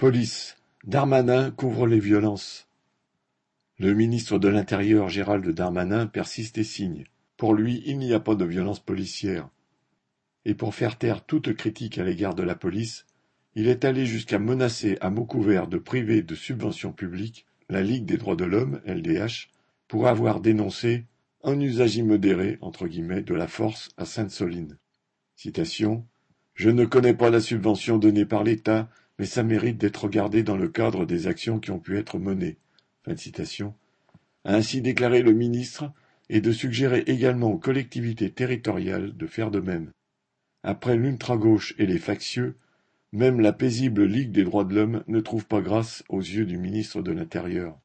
Police: Darmanin couvre les violences. Le ministre de l'Intérieur Gérald Darmanin persiste et signe. Pour lui, il n'y a pas de violence policière. Et pour faire taire toute critique à l'égard de la police, il est allé jusqu'à menacer à mots couverts de priver de subventions publiques la Ligue des droits de l'homme, LDH, pour avoir dénoncé un usage immodéré entre guillemets, de la force à Sainte-Soline. Citation Je ne connais pas la subvention donnée par l'État mais ça mérite d'être regardé dans le cadre des actions qui ont pu être menées. Fin de citation. Ainsi déclaré le ministre et de suggérer également aux collectivités territoriales de faire de même. Après l'ultra-gauche et les factieux, même la paisible Ligue des droits de l'homme ne trouve pas grâce aux yeux du ministre de l'Intérieur.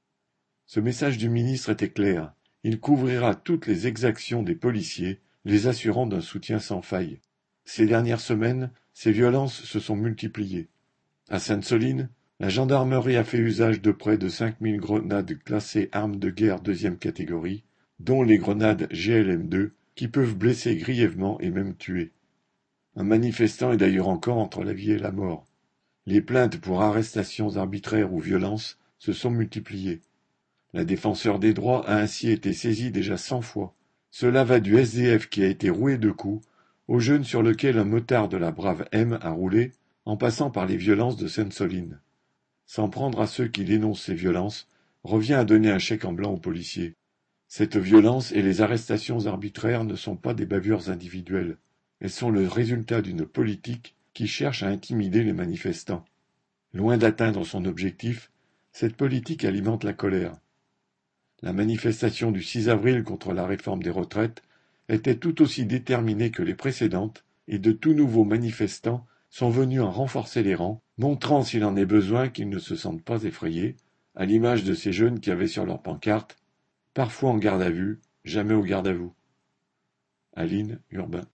Ce message du ministre était clair. Il couvrira toutes les exactions des policiers, les assurant d'un soutien sans faille. Ces dernières semaines, ces violences se sont multipliées. À Sainte-Soline, la gendarmerie a fait usage de près de cinq mille grenades classées armes de guerre deuxième catégorie, dont les grenades GLM-2, qui peuvent blesser grièvement et même tuer. Un manifestant est d'ailleurs encore entre la vie et la mort. Les plaintes pour arrestations arbitraires ou violences se sont multipliées. La défenseur des droits a ainsi été saisie déjà cent fois. Cela va du SDF qui a été roué de coups, au jeune sur lequel un motard de la brave M a roulé, en passant par les violences de Sainte-Soline. S'en prendre à ceux qui dénoncent ces violences revient à donner un chèque en blanc aux policiers. Cette violence et les arrestations arbitraires ne sont pas des bavures individuelles. Elles sont le résultat d'une politique qui cherche à intimider les manifestants. Loin d'atteindre son objectif, cette politique alimente la colère. La manifestation du 6 avril contre la réforme des retraites était tout aussi déterminée que les précédentes et de tout nouveaux manifestants sont venus en renforcer les rangs, montrant s'il en est besoin qu'ils ne se sentent pas effrayés, à l'image de ces jeunes qui avaient sur leur pancarte Parfois en garde à vue, jamais au garde à vous. Aline Urbain.